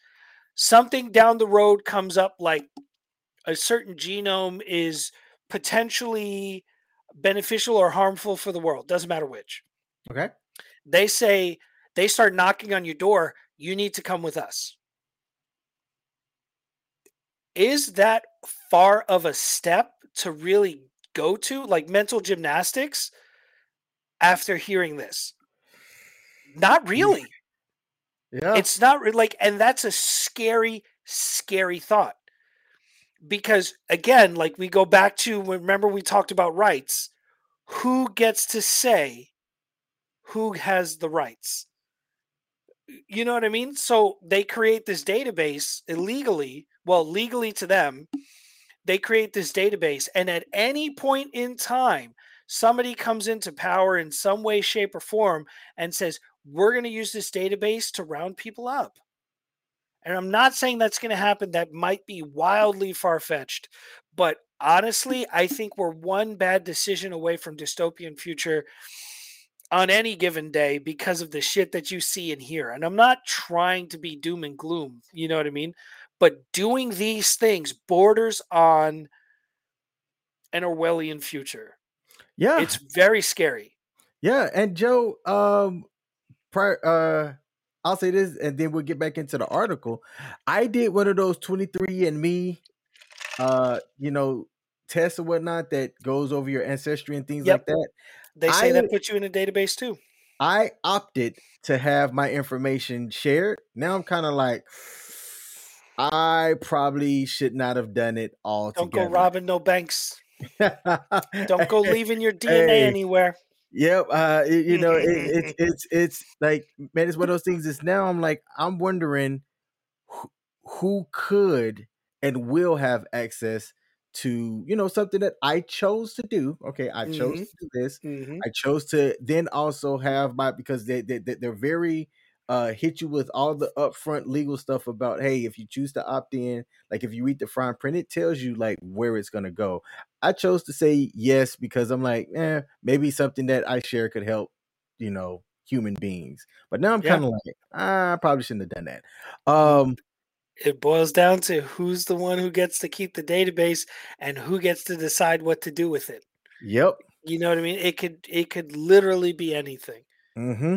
Something down the road comes up like a certain genome is potentially beneficial or harmful for the world. Doesn't matter which. Okay. They say they start knocking on your door. You need to come with us. Is that far of a step to really go to, like mental gymnastics, after hearing this? Not really. Yeah. It's not like, and that's a scary, scary thought because again, like we go back to remember we talked about rights. Who gets to say who has the rights? You know what I mean? So they create this database illegally, well, legally to them. They create this database, and at any point in time, somebody comes into power in some way, shape, or form and says, We're going to use this database to round people up. And I'm not saying that's going to happen. That might be wildly far fetched. But honestly, I think we're one bad decision away from dystopian future on any given day because of the shit that you see and hear. And I'm not trying to be doom and gloom, you know what I mean? But doing these things borders on an Orwellian future. Yeah. It's very scary. Yeah, and Joe um prior uh I'll say this, and then we'll get back into the article. I did one of those 23andMe, uh, you know, tests or whatnot that goes over your ancestry and things yep. like that. They say I, that puts you in a database too. I opted to have my information shared. Now I'm kind of like, I probably should not have done it all. Don't go robbing no banks. <laughs> Don't go leaving your DNA hey, anywhere. Yep. Uh, it, you know, it, it's <laughs> it's it's like man, it's one of those things. Is now I'm like I'm wondering who, who could and will have access to you know something that I chose to do. Okay, I chose mm-hmm. to do this. Mm-hmm. I chose to then also have my because they, they they're very uh, hit you with all the upfront legal stuff about hey, if you choose to opt in, like if you read the fine print, it tells you like where it's gonna go. I chose to say yes because I'm like, eh, maybe something that I share could help, you know, human beings. But now I'm yeah. kind of like, ah, I probably shouldn't have done that. Um, it boils down to who's the one who gets to keep the database and who gets to decide what to do with it. Yep. You know what I mean? It could it could literally be anything. Mm-hmm.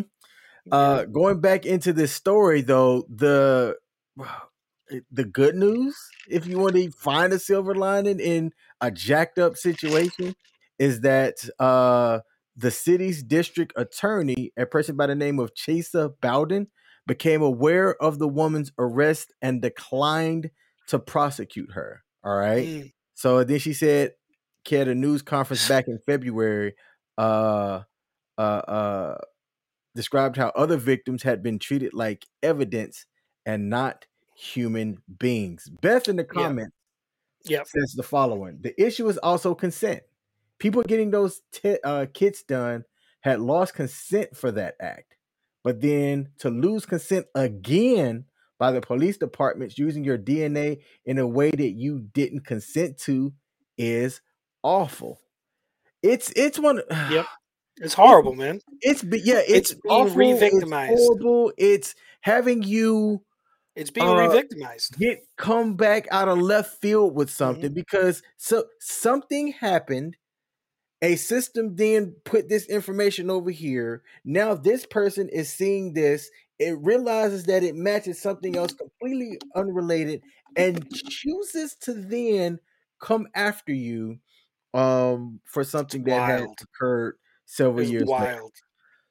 Uh, going back into this story though, the <sighs> the good news, if you want to find a silver lining in a jacked up situation, is that uh, the city's district attorney, a person by the name of Chesa Boudin, became aware of the woman's arrest and declined to prosecute her. All right. Mm. So then she said, she had a news conference <sighs> back in February. Uh, uh, uh, described how other victims had been treated like evidence and not human beings. Beth in the comments yep. says the following The issue is also consent. People getting those t- uh, kits done had lost consent for that act. But then to lose consent again by the police departments using your DNA in a way that you didn't consent to is awful. It's it's one <sighs> Yep. It's horrible, man. It's yeah, it's, it's being awful, re-victimized. It's horrible. It's having you. It's being uh, re-victimized. Get come back out of left field with something mm-hmm. because so something happened. A system then put this information over here. Now this person is seeing this. It realizes that it matches something else completely unrelated and chooses to then come after you um for something that has occurred several it's years wild. Later.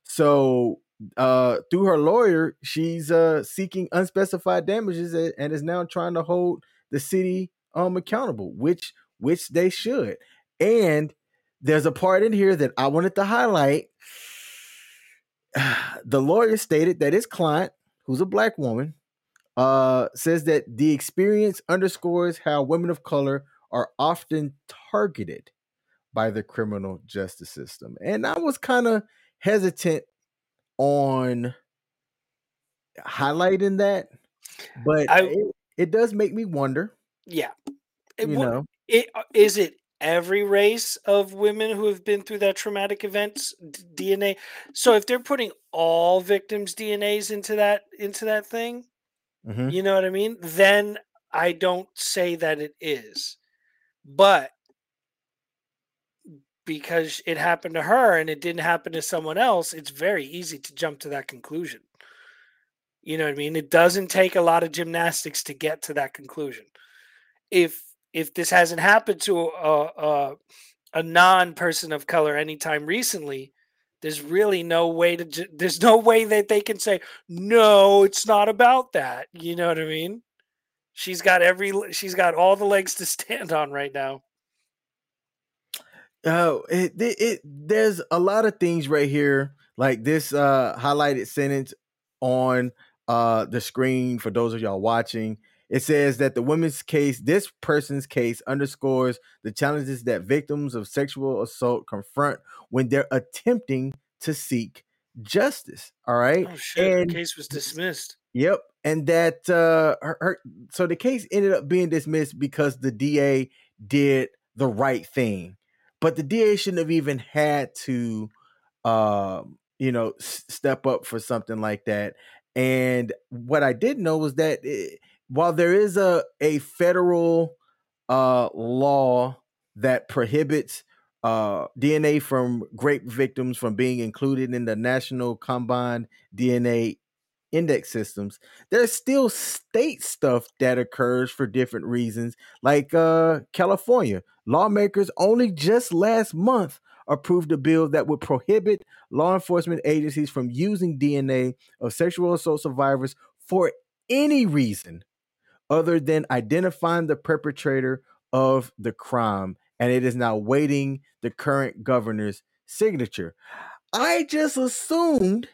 So uh, through her lawyer, she's uh, seeking unspecified damages and is now trying to hold the city um accountable, which which they should. And there's a part in here that I wanted to highlight. <sighs> The lawyer stated that his client, who's a black woman, uh, says that the experience underscores how women of color are often targeted by the criminal justice system. And I was kind of hesitant on highlighting that, but I, it, it, does make me wonder. Yeah. It, you know, it, uh, is it every race of women who have been through that traumatic events DNA? So if they're putting all victims' DNAs into that into that thing, mm-hmm. you know what I mean? Then I don't say that it is. But because it happened to her and it didn't happen to someone else, it's very easy to jump to that conclusion. You know what I mean? It doesn't take a lot of gymnastics to get to that conclusion. If if this hasn't happened to a a, a non person of color anytime recently, there's really no way to there's no way that they can say no, it's not about that. You know what I mean? She's got every she's got all the legs to <laughs> stand on right now. Oh, it, it, it, there's a lot of things right here, like this uh highlighted sentence on uh the screen for those of y'all watching. It says that the women's case, this person's case, underscores the challenges that victims of sexual assault confront when they're attempting to seek justice. All right. Oh shit! And, the case was dismissed. Yep, and that uh, her, her so the case ended up being dismissed because the DA did the right thing but the DA shouldn't have even had to, uh, you know, s- step up for something like that. And what I did know was that it, eh, while there is a a federal uh, law that prohibits uh, DNA from rape victims from being included in the National Combined DNA index systems there's still state stuff that occurs for different reasons like uh california. Lawmakers only just last month approved a bill that would prohibit law enforcement agencies from using dna of sexual assault survivors for any reason other than identifying the perpetrator of the crime and it is now waiting the current governor's signature. I just assumed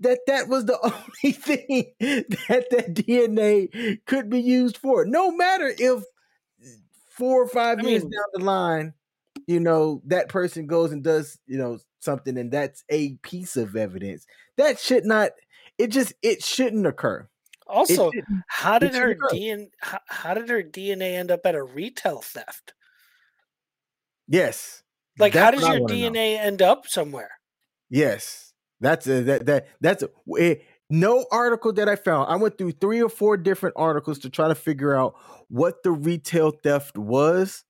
that that was the <laughs> only thing that that DNA could be used for. No matter if four or five I years mean, down the line, you know, that person goes and does, you know, something and that's a piece of evidence. That should not it just it shouldn't occur. Also, how did her DNA how, how did her DNA end up at a retail theft? Yes. Like how does your DNA know. end up somewhere? Yes. That's a, that that that's a, it, eh, no article that I found. I went through three or four different articles to try to figure out what the retail theft was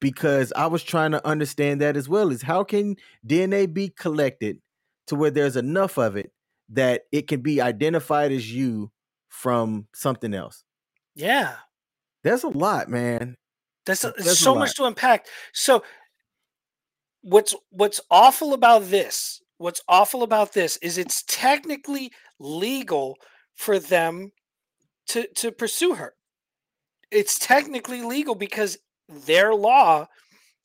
because I was trying to understand that as well. Is how can DNA be collected to where there's enough of it that it can be identified as you from something else? Yeah, That's a lot, man. That's, a, so much to unpack. So what's what's awful about this what's awful about this is it's technically legal for them to to pursue her. It's technically legal because their law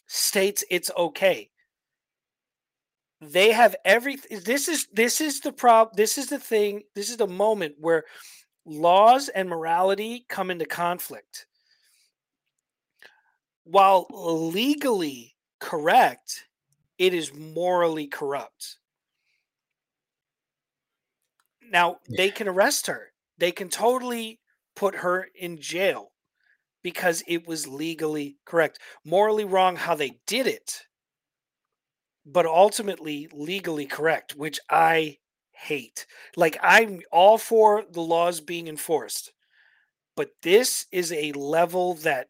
states it's okay. They have everything. This is this is the prob. This is the thing. This is the moment where laws and morality come into conflict. While legally correct, it is morally corrupt. Now they can arrest her. They can totally put her in jail because it was legally correct. Morally wrong how they did it, but ultimately legally correct, which I hate. Like I'm all for the laws being enforced, but this is a level that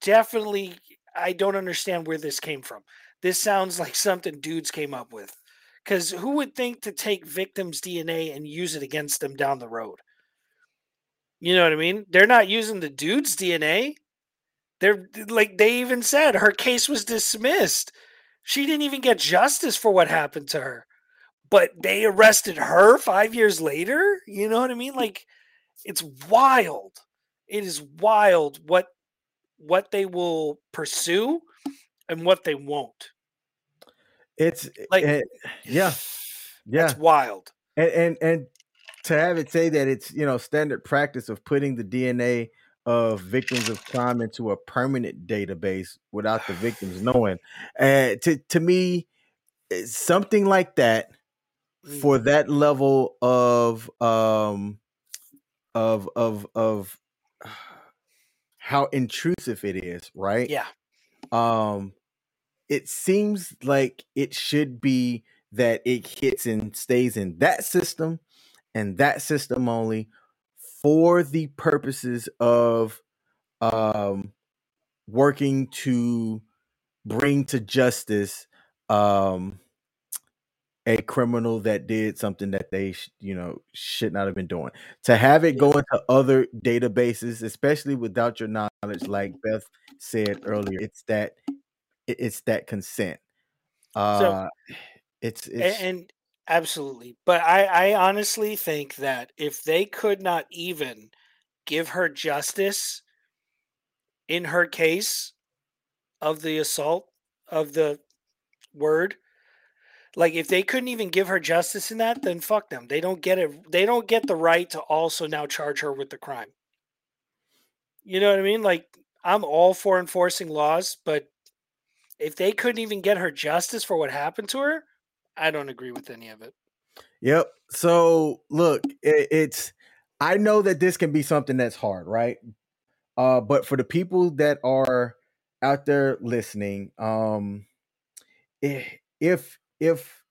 definitely I don't understand where this came from. This sounds <laughs> like something dudes came up with. Because who would think to take victims' DNA and use it against them down the road? You know what I mean? They're not using the dude's DNA. They're like they even said her case was dismissed. She didn't even get justice for what happened to her. but they arrested her five years later. You know what I mean? Like, it's wild. It is wild what what they will pursue and what they won't. It's like, uh, yeah, yeah, it's wild. And, and and to have it say that it's you know standard practice of putting the DNA of victims of crime into a permanent database without the victims <sighs> knowing, and uh, to to me, something like that for mm. that level of um of of of <sighs> how intrusive it is, right? Yeah. Um it seems like it should be that it hits and stays in that system and that system only for the purposes of um working to bring to justice um a criminal that did something that they you know should not have been doing. To have it go into other databases especially without your knowledge like beth said earlier it's that it's that consent uh so, it's, it's and absolutely but i i honestly think that if they could not even give her justice in her case of the assault of the word like if they couldn't even give her justice in that, then fuck them. They don't get it. They don't get the right to also now charge her with the crime. You know what I mean? Like I'm all for enforcing laws, but if they couldn't even get her justice for what happened to her, I don't agree with any of it. Yep. So look, it, it's I know that this can be something that's hard, right? Uh, but for the people that are out there listening, um, eh, if if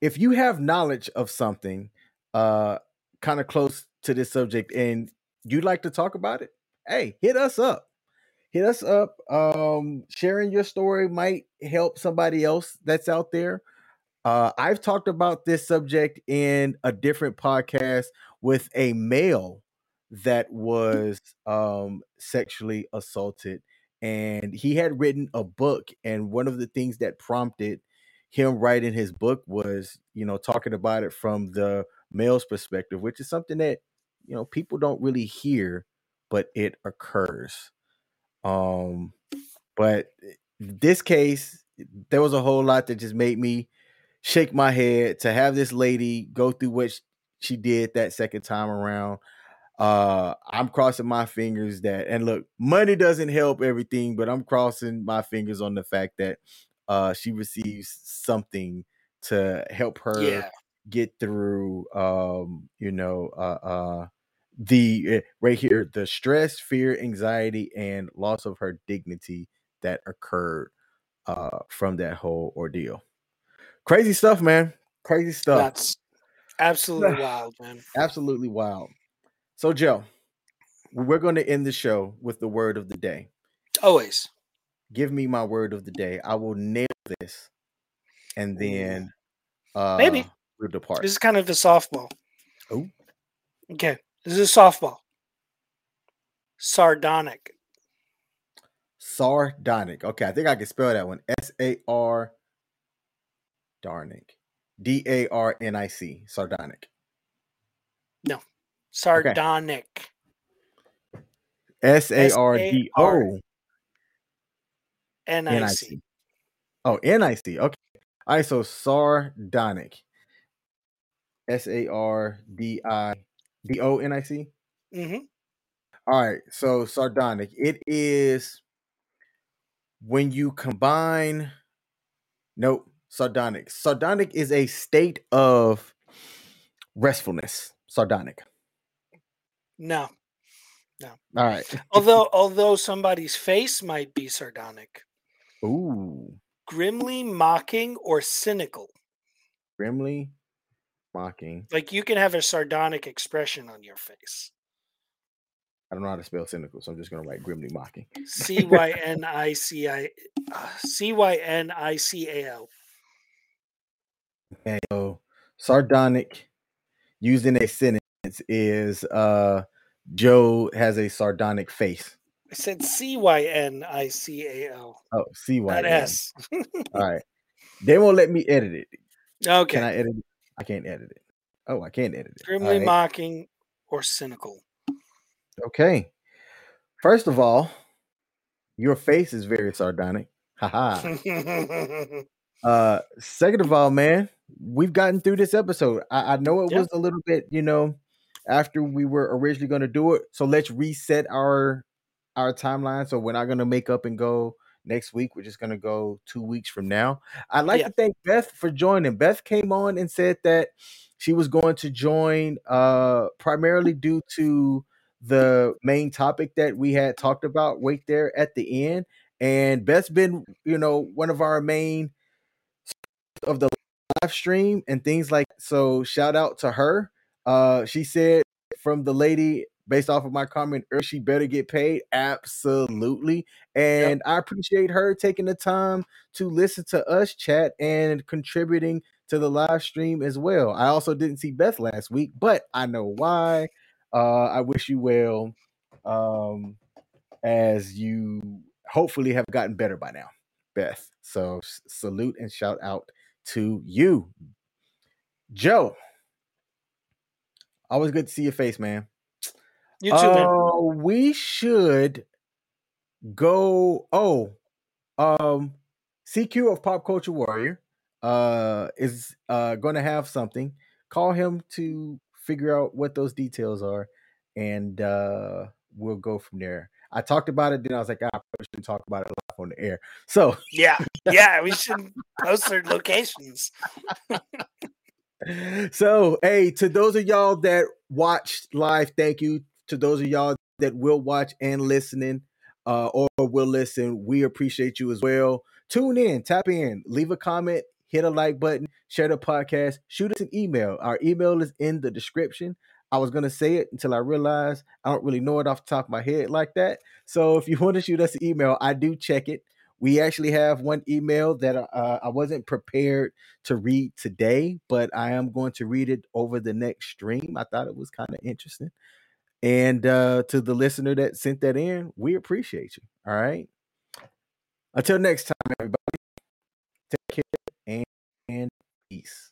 if you have knowledge of something uh kind of close to this subject and you'd like to talk about it, hey, hit us up. Hit us up. Um, sharing your story might help somebody else that's out there. Uh, I've talked about this subject in a different podcast with a male that was um, sexually assaulted, and he had written a book. And one of the things that prompted him writing his book was, you know, talking about it from the male's perspective, which is something that, you know, people don't really hear, but it occurs. Um, but this case, there was a whole lot that just made me shake my head to have this lady go through what she did that second time around. Uh, I'm crossing my fingers that, and look, money doesn't help everything, but I'm crossing my fingers on the fact that uh, she receives something to help her yeah. get through um, you know uh, uh, the uh, right here the stress fear anxiety and loss of her dignity that occurred uh, from that whole ordeal. Crazy stuff man. Crazy stuff. That's absolutely wild man. <laughs> Absolutely wild. So joe we're going to end the show with the word of the day. Always. Give me my word of the day. I will nail this, and then uh, maybe. we'll depart. This is kind of a softball. Oh, okay. This is a softball. Sardonic. Sardonic. Okay, I think I can spell that one. S A R. Darnic. D A R N I C. Sardonic. No. Sardonic. S A R D O N-I-C. Oh, N-I-C. Okay. All right, so sardonic. S-A-R-D-I-D-O-N-I-C? Mm-hmm. All right, so sardonic. It is when you combine nope, sardonic. Sardonic is a state of restfulness. Sardonic. No. No. All right. although although somebody's face might be sardonic. Ooh. Grimly mocking or cynical. Grimly mocking. Like you can have a sardonic expression on your face. I don't know how to spell cynical, so I'm just gonna write grimly mocking. C Y <laughs> N I C I uh, C Y N I C A L. Okay, so sardonic using a sentence is uh Joe has a sardonic face. I said C Y N I C A L. Oh, C Y N. S. All <laughs> right. They won't let me edit it. Okay. Can I edit it? I can't edit it. Oh, I can't edit it. Grimly right. mocking or cynical. Okay. First of all, your face is very sardonic. Haha. <laughs> uh, second of all, man, we've gotten through this episode. I, I know it yep. was a little bit, you know, after we were originally going to do it. So let's reset our our timeline. So we're not going to make up and go next week. We're just going to go two weeks from now. I'd like yeah. to thank Beth for joining. Beth came on and said that she was going to join uh, primarily due to the main topic that we had talked about right there at the end. And Beth's been, you know, one of our main of the live stream and things like so shout out to her. Uh she said from the lady based off of my comment earlier, she better get paid. Absolutely. And yep. I appreciate her taking the time to listen to us chat and contributing to the live stream as well. I also didn't see Beth last week, but I know why. Uh, I wish you well um, as you hopefully have gotten better by now, Beth. So salute and shout out to you. Joe, always good to see your face, man. You too, uh, man. We should go. Oh, um, CQ of Pop Culture Warrior uh is uh going to have something. Call him to figure out what those details are, and uh we'll go from there. I talked about it, then I was like, ah, I probably shouldn't talk about it live on the air. So yeah, <laughs> yeah, we should post their locations. <laughs> so hey, to those of y'all that watched live, thank you to those of y'all that will watch and listening uh, or will listen. We appreciate you as well. Tune in, tap in, leave a comment, hit a like button, share the podcast, shoot us an email. Our email is in the description. I was gonna say it until I realized I don't really know it off the top of my head like that. So if you <laughs> want to shoot us an email, I do check it. We actually have one email that uh, I wasn't prepared to read today, but I am going to read it over the next stream. I thought it was kind of interesting. And uh, to the listener that sent that in, we appreciate you. All right. Until next time, everybody, take care and, and peace.